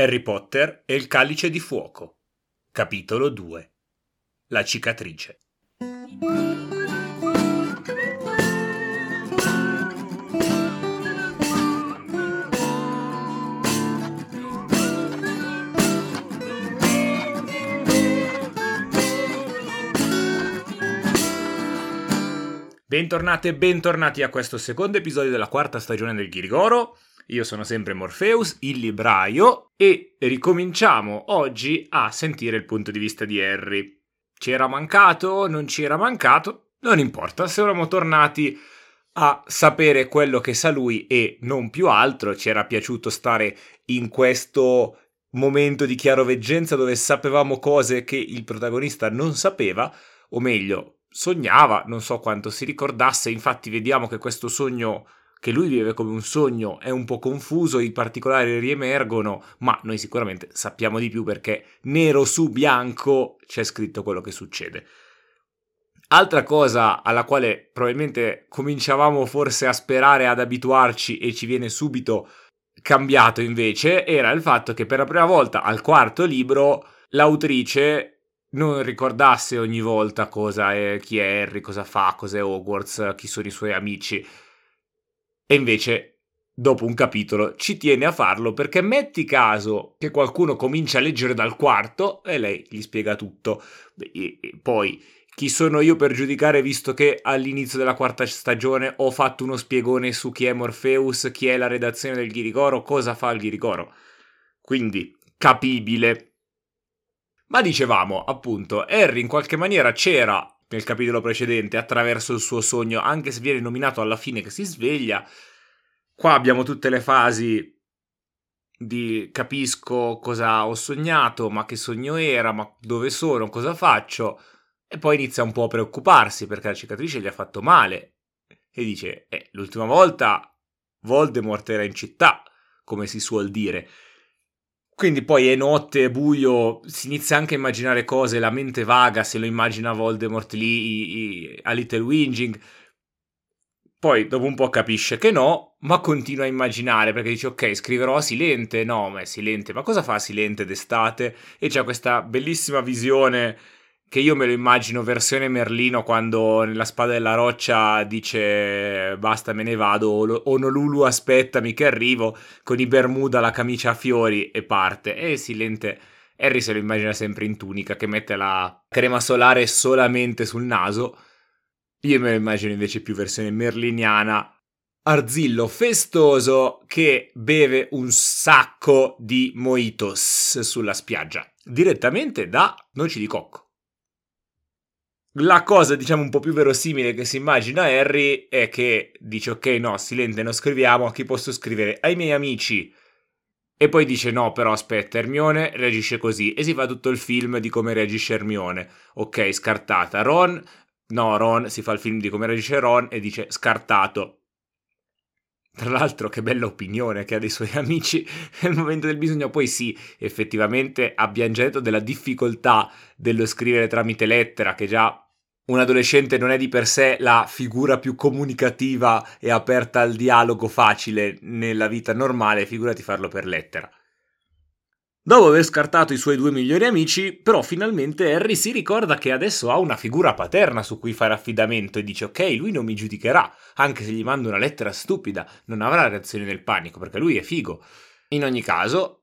Harry Potter e il calice di fuoco. Capitolo 2 La cicatrice. Bentornate e bentornati a questo secondo episodio della quarta stagione del Ghirigoro. Io sono sempre Morpheus, il libraio, e ricominciamo oggi a sentire il punto di vista di Harry. Ci era mancato? Non ci era mancato? Non importa, siamo tornati a sapere quello che sa lui e non più altro. Ci era piaciuto stare in questo momento di chiaroveggenza dove sapevamo cose che il protagonista non sapeva, o meglio, sognava, non so quanto si ricordasse, infatti vediamo che questo sogno che lui vive come un sogno è un po' confuso, i particolari riemergono, ma noi sicuramente sappiamo di più perché nero su bianco c'è scritto quello che succede. Altra cosa alla quale probabilmente cominciavamo forse a sperare ad abituarci e ci viene subito cambiato invece era il fatto che per la prima volta al quarto libro l'autrice non ricordasse ogni volta cosa è, chi è Harry, cosa fa, cos'è Hogwarts, chi sono i suoi amici. E invece, dopo un capitolo, ci tiene a farlo perché metti caso che qualcuno comincia a leggere dal quarto e lei gli spiega tutto. E, poi, chi sono io per giudicare visto che all'inizio della quarta stagione ho fatto uno spiegone su chi è Morpheus, chi è la redazione del Ghirigoro, cosa fa il Ghirigoro. Quindi, capibile. Ma dicevamo, appunto, Harry in qualche maniera c'era nel capitolo precedente attraverso il suo sogno, anche se viene nominato alla fine che si sveglia. Qua abbiamo tutte le fasi di capisco cosa ho sognato, ma che sogno era, ma dove sono, cosa faccio. E poi inizia un po' a preoccuparsi perché la cicatrice gli ha fatto male. E dice, eh, l'ultima volta Voldemort era in città, come si suol dire. Quindi poi è notte, è buio, si inizia anche a immaginare cose, la mente vaga, se lo immagina Voldemort lì i, i, a Little Winging. Poi dopo un po' capisce che no, ma continua a immaginare perché dice ok, scriverò a Silente, no, ma è Silente, ma cosa fa Silente d'estate? E c'è questa bellissima visione che io me lo immagino versione Merlino quando nella spada della roccia dice basta me ne vado o Honolulu aspettami che arrivo con i Bermuda la camicia a fiori e parte. E silente Harry se lo immagina sempre in tunica che mette la crema solare solamente sul naso. Io me lo immagino invece più versione merliniana. Arzillo festoso che beve un sacco di mojitos sulla spiaggia. Direttamente da noci di cocco la cosa, diciamo, un po' più verosimile che si immagina Harry è che dice ok, no, silente, non scriviamo, a chi posso scrivere? Ai miei amici. E poi dice no, però aspetta, Hermione reagisce così e si fa tutto il film di come reagisce Hermione. Ok, scartata. Ron, no, Ron si fa il film di come reagisce Ron e dice scartato. Tra l'altro, che bella opinione che ha dei suoi amici nel momento del bisogno. Poi sì, effettivamente abbiamo già detto della difficoltà dello scrivere tramite lettera, che già un adolescente non è di per sé la figura più comunicativa e aperta al dialogo facile nella vita normale, figurati farlo per lettera. Dopo aver scartato i suoi due migliori amici, però finalmente Harry si ricorda che adesso ha una figura paterna su cui fare affidamento e dice ok, lui non mi giudicherà, anche se gli mando una lettera stupida, non avrà reazione del panico perché lui è figo. In ogni caso,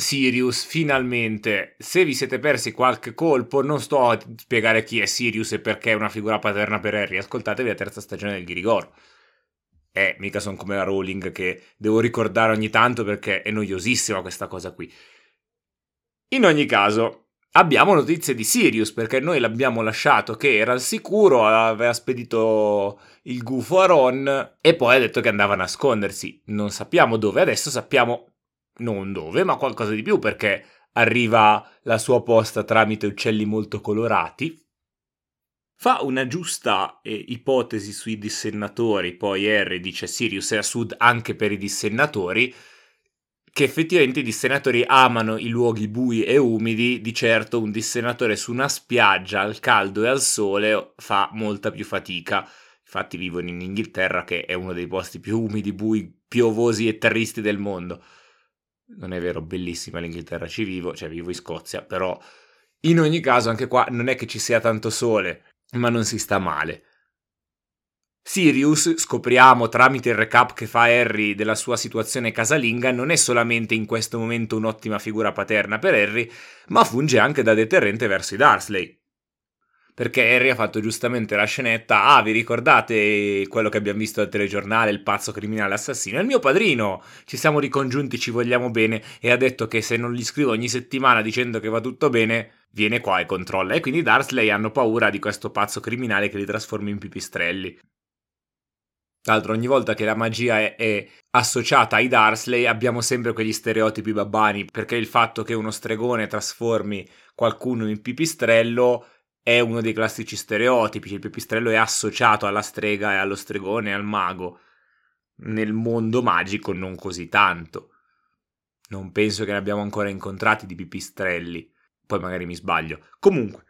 Sirius finalmente, se vi siete persi qualche colpo, non sto a spiegare chi è Sirius e perché è una figura paterna per Harry, ascoltatevi la terza stagione del Ghirigoro. Eh, mica sono come la Rowling che devo ricordare ogni tanto perché è noiosissima questa cosa qui. In ogni caso, abbiamo notizie di Sirius perché noi l'abbiamo lasciato che era al sicuro, aveva spedito il gufo a Ron e poi ha detto che andava a nascondersi. Non sappiamo dove, adesso sappiamo non dove, ma qualcosa di più perché arriva la sua posta tramite uccelli molto colorati. Fa una giusta eh, ipotesi sui dissennatori, poi Harry dice Sirius è a sud anche per i dissennatori che effettivamente i dissenatori amano i luoghi bui e umidi, di certo un dissenatore su una spiaggia al caldo e al sole fa molta più fatica. Infatti vivono in Inghilterra che è uno dei posti più umidi, bui, piovosi e terristi del mondo. Non è vero, bellissima l'Inghilterra, ci vivo, cioè vivo in Scozia, però in ogni caso anche qua non è che ci sia tanto sole, ma non si sta male. Sirius, scopriamo tramite il recap che fa Harry della sua situazione casalinga, non è solamente in questo momento un'ottima figura paterna per Harry, ma funge anche da deterrente verso i Dursley. Perché Harry ha fatto giustamente la scenetta, ah vi ricordate quello che abbiamo visto al telegiornale, il pazzo criminale assassino? È il mio padrino, ci siamo ricongiunti, ci vogliamo bene e ha detto che se non gli scrivo ogni settimana dicendo che va tutto bene, viene qua e controlla. E quindi i Dursley hanno paura di questo pazzo criminale che li trasforma in pipistrelli. Tra l'altro, ogni volta che la magia è, è, associata ai Dursley, abbiamo sempre quegli stereotipi babbani, perché il fatto che uno stregone trasformi qualcuno in pipistrello è uno dei classici stereotipi. Il pipistrello è associato alla strega e allo stregone e al mago. Nel mondo magico non così tanto. Non penso che ne abbiamo ancora incontrati di pipistrelli. Poi magari mi sbaglio. Comunque,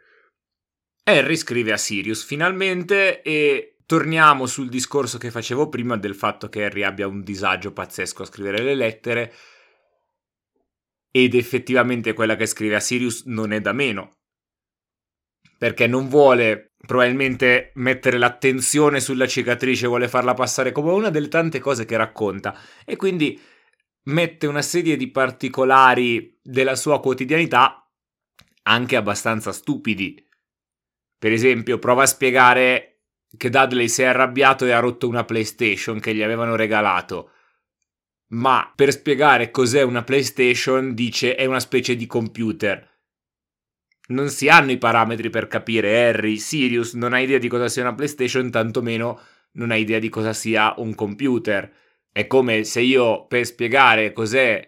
Harry scrive a Sirius finalmente e Torniamo sul discorso che facevo prima del fatto che Harry abbia un disagio pazzesco a scrivere le lettere ed effettivamente quella che scrive a Sirius non è da meno. Perché non vuole probabilmente mettere l'attenzione sulla cicatrice, vuole farla passare come una delle tante cose che racconta e quindi mette una serie di particolari della sua quotidianità anche abbastanza stupidi. Per esempio, prova a spiegare che Dudley si è arrabbiato e ha rotto una PlayStation che gli avevano regalato. Ma per spiegare cos'è una PlayStation dice è una specie di computer. Non si hanno i parametri per capire Harry, Sirius non ha idea di cosa sia una PlayStation, tantomeno non ha idea di cosa sia un computer. È come se io per spiegare cos'è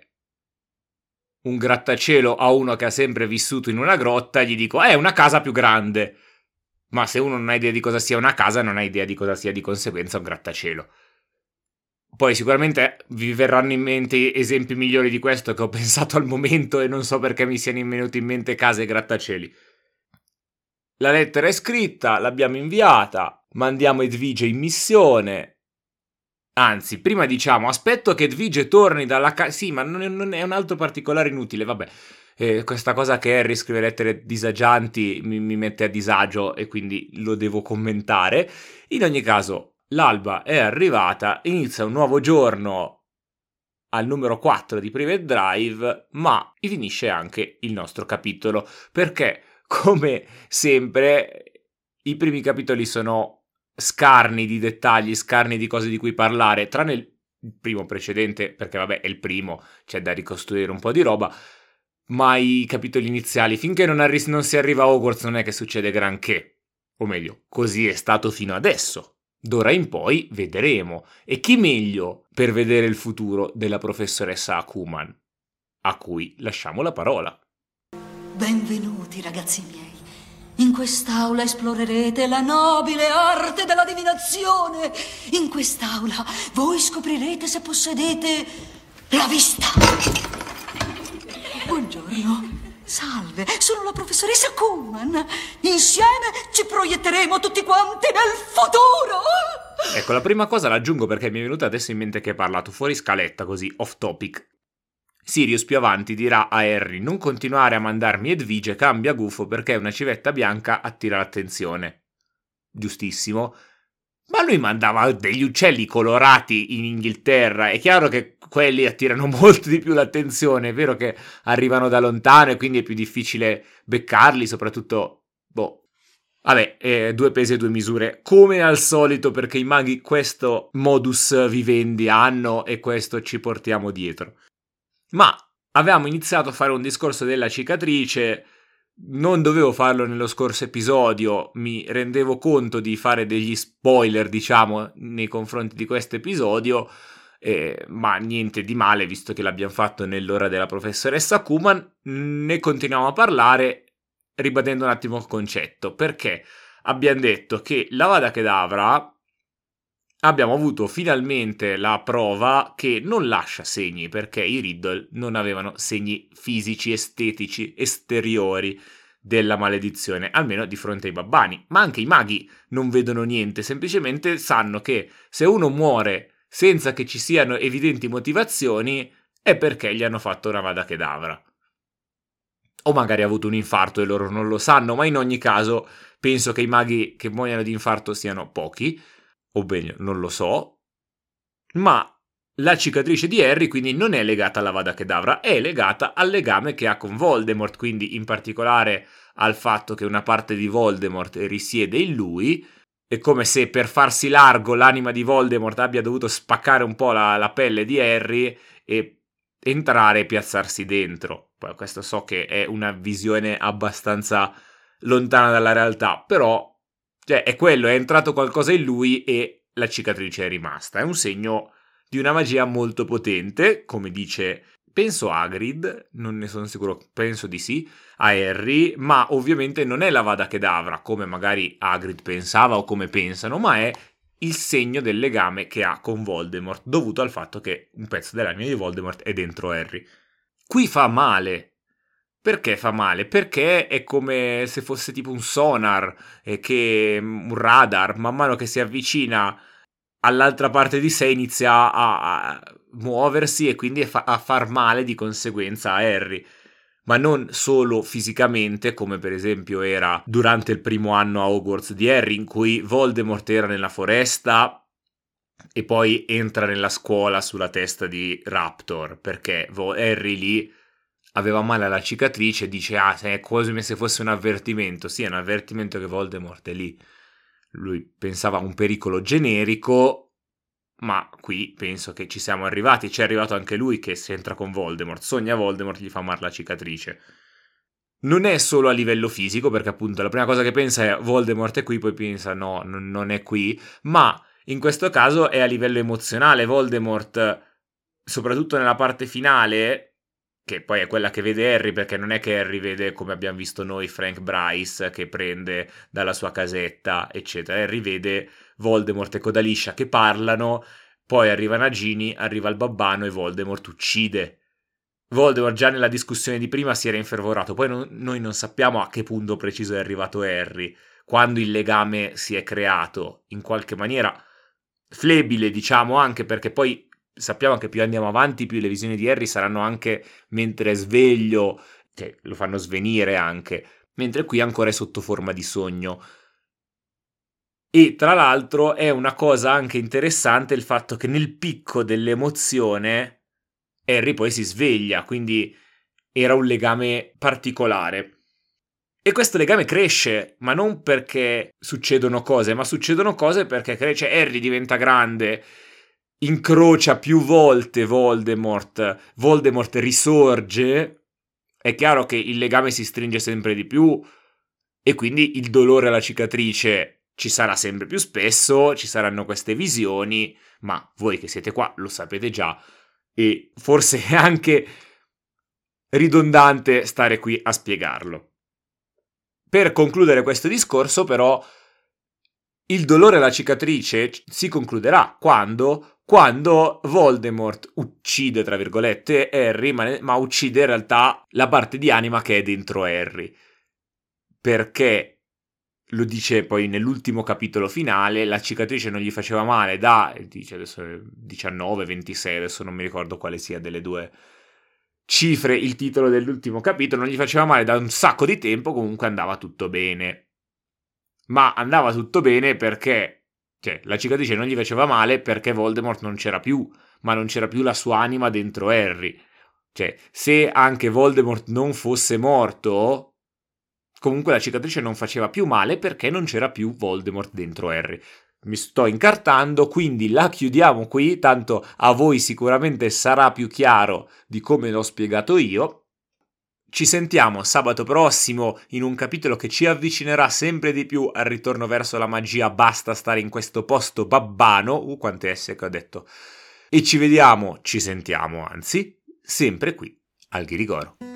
un grattacielo a uno che ha sempre vissuto in una grotta gli dico è una casa più grande ma se uno non ha idea di cosa sia una casa, non ha idea di cosa sia di conseguenza un grattacielo. Poi sicuramente vi verranno in mente esempi migliori di questo che ho pensato al momento e non so perché mi siano venuti in mente case e grattacieli. La lettera è scritta, l'abbiamo inviata, mandiamo Edvige in missione. Anzi, prima diciamo, aspetto che Edvige torni dalla casa... Sì, ma non è, non è un altro particolare inutile, vabbè eh, questa cosa che Harry scrive lettere disagianti mi, mi mette a disagio e quindi lo devo commentare. In ogni caso, l'alba è arrivata, inizia un nuovo giorno al numero 4 di Private Drive, ma finisce anche il nostro capitolo, perché come sempre i primi capitoli sono scarni di dettagli, scarni di cose di cui parlare, tranne il primo precedente, perché vabbè è il primo, c'è da ricostruire un po' di roba, ma i capitoli iniziali, finché non, arri- non si arriva a Hogwarts non è che succede granché. O meglio, così è stato fino adesso. D'ora in poi vedremo. E chi meglio per vedere il futuro della professoressa Akuman? A cui lasciamo la parola. Benvenuti ragazzi miei. In quest'aula esplorerete la nobile arte della divinazione. In quest'aula voi scoprirete se possedete la vista. Buongiorno. Salve, sono la professoressa Kuhlman. Insieme ci proietteremo tutti quanti nel futuro. Ecco, la prima cosa l'aggiungo perché mi è venuta adesso in mente che hai parlato fuori scaletta, così off topic. Sirius più avanti dirà a Harry non continuare a mandarmi Edvige, cambia gufo perché una civetta bianca attira l'attenzione. Giustissimo. Ma lui mandava degli uccelli colorati in Inghilterra. È chiaro che quelli attirano molto di più l'attenzione. È vero che arrivano da lontano e quindi è più difficile beccarli, soprattutto, boh. Vabbè, eh, due pesi e due misure, come al solito, perché i maghi questo modus vivendi hanno e questo ci portiamo dietro. Ma avevamo iniziato a fare un discorso della cicatrice non dovevo farlo nello scorso episodio, mi rendevo conto di fare degli spoiler, diciamo, nei confronti di questo episodio, eh, ma niente di male visto che l'abbiamo fatto nell'ora della professoressa Kuman, ne continuiamo a parlare ribadendo un attimo il concetto, perché? Abbiamo detto che la Vada Kedavra abbiamo avuto finalmente la prova che non lascia segni perché i Riddle non avevano segni fisici, estetici, esteriori della maledizione, almeno di fronte ai babbani. Ma anche i maghi non vedono niente, semplicemente sanno che se uno muore senza che ci siano evidenti motivazioni, è perché gli hanno fatto una vada kedavra. O magari ha avuto un infarto e loro non lo sanno, ma in ogni caso penso che i maghi che muoiono di infarto siano pochi, o bene, non lo so. Ma la cicatrice di Harry quindi non è legata alla Vada Kedavra, è legata al legame che ha con Voldemort, quindi in particolare al fatto che una parte di Voldemort risiede in lui. È come se per farsi largo l'anima di Voldemort abbia dovuto spaccare un po' la, la pelle di Harry e entrare e piazzarsi dentro. Poi questo so che è una visione abbastanza lontana dalla realtà, però cioè, è quello, è entrato qualcosa in lui e la cicatrice è rimasta. È un segno di una magia molto potente, come dice, penso Hagrid, non ne sono sicuro, penso di sì, a Harry, ma ovviamente non è la Vada Kedavra, come magari Hagrid pensava o come pensano, ma è il segno del legame che ha con Voldemort, dovuto al fatto che un pezzo dell'anima di Voldemort è dentro Harry. Qui fa male. Perché fa male? Perché è come se fosse tipo un sonar, eh, che, un radar, man mano che si avvicina all'altra parte di sé inizia a, a muoversi e quindi fa- a, far male di conseguenza a Harry. Ma non solo fisicamente, come per esempio era durante il primo anno a Hogwarts di Harry, in cui Voldemort era nella foresta e poi entra nella scuola sulla testa di Raptor, perché Harry lì aveva male alla cicatrice dice ah, è come se fosse un avvertimento. Sì, è un avvertimento che Voldemort è lì lui pensava a un pericolo generico, ma qui penso che ci siamo arrivati. C'è arrivato anche lui che si entra con Voldemort, sogna Voldemort, gli fa male la cicatrice. Non è solo a livello fisico, perché appunto la prima cosa che pensa è Voldemort è qui, poi pensa no, non è qui, ma in questo caso è a livello emozionale. Voldemort, soprattutto nella parte finale, che poi è quella che vede Harry, perché non è che Harry vede come abbiamo visto noi Frank Bryce che prende dalla sua casetta, eccetera. Harry vede Voldemort e Codaliscia che parlano, poi arriva Nagini, arriva il babbano e Voldemort uccide. Voldemort già nella discussione di prima si era infervorato, poi non, noi non sappiamo a che punto preciso è arrivato Harry, quando il legame si è creato, in qualche maniera flebile, diciamo, anche perché poi sappiamo che più andiamo avanti, più le visioni di Harry saranno anche mentre è sveglio, cioè lo fanno svenire anche, mentre qui ancora è sotto forma di sogno. E tra l'altro è una cosa anche interessante il fatto che nel picco dell'emozione Harry poi si sveglia, quindi era un legame particolare. E questo legame cresce, ma non perché succedono cose, ma succedono cose perché cresce. Harry diventa grande, incrocia più volte Voldemort, Voldemort risorge, è chiaro che il legame si stringe sempre di più e quindi il dolore alla cicatrice ci sarà sempre più spesso, ci saranno queste visioni, ma voi che siete qua lo sapete già e forse è anche ridondante stare qui a spiegarlo. Per concludere questo discorso, però, il dolore alla cicatrice si concluderà quando quando Voldemort uccide, tra virgolette, Harry, ma, ma, uccide in realtà la parte di anima che è dentro Harry. Perché, lo dice poi nell'ultimo capitolo finale, la cicatrice non gli faceva male da, dice adesso 19, 26, adesso non mi ricordo quale sia delle due cifre il titolo dell'ultimo capitolo, non gli faceva male da un sacco di tempo, comunque andava tutto bene. Ma andava tutto bene perché cioè, la cicatrice non gli faceva male perché Voldemort non c'era più, ma non c'era più la sua anima dentro Harry. Cioè, se anche Voldemort non fosse morto, comunque la cicatrice non faceva più male perché non c'era più Voldemort dentro Harry. Mi sto incartando, quindi la chiudiamo qui, tanto a voi sicuramente sarà più chiaro di come l'ho spiegato io. Ci sentiamo sabato prossimo in un capitolo che ci avvicinerà sempre di più al ritorno verso la magia. Basta stare in questo posto babbano. Uh, quante S che ho detto. E ci vediamo, ci sentiamo, anzi, sempre qui al Ghirigoro.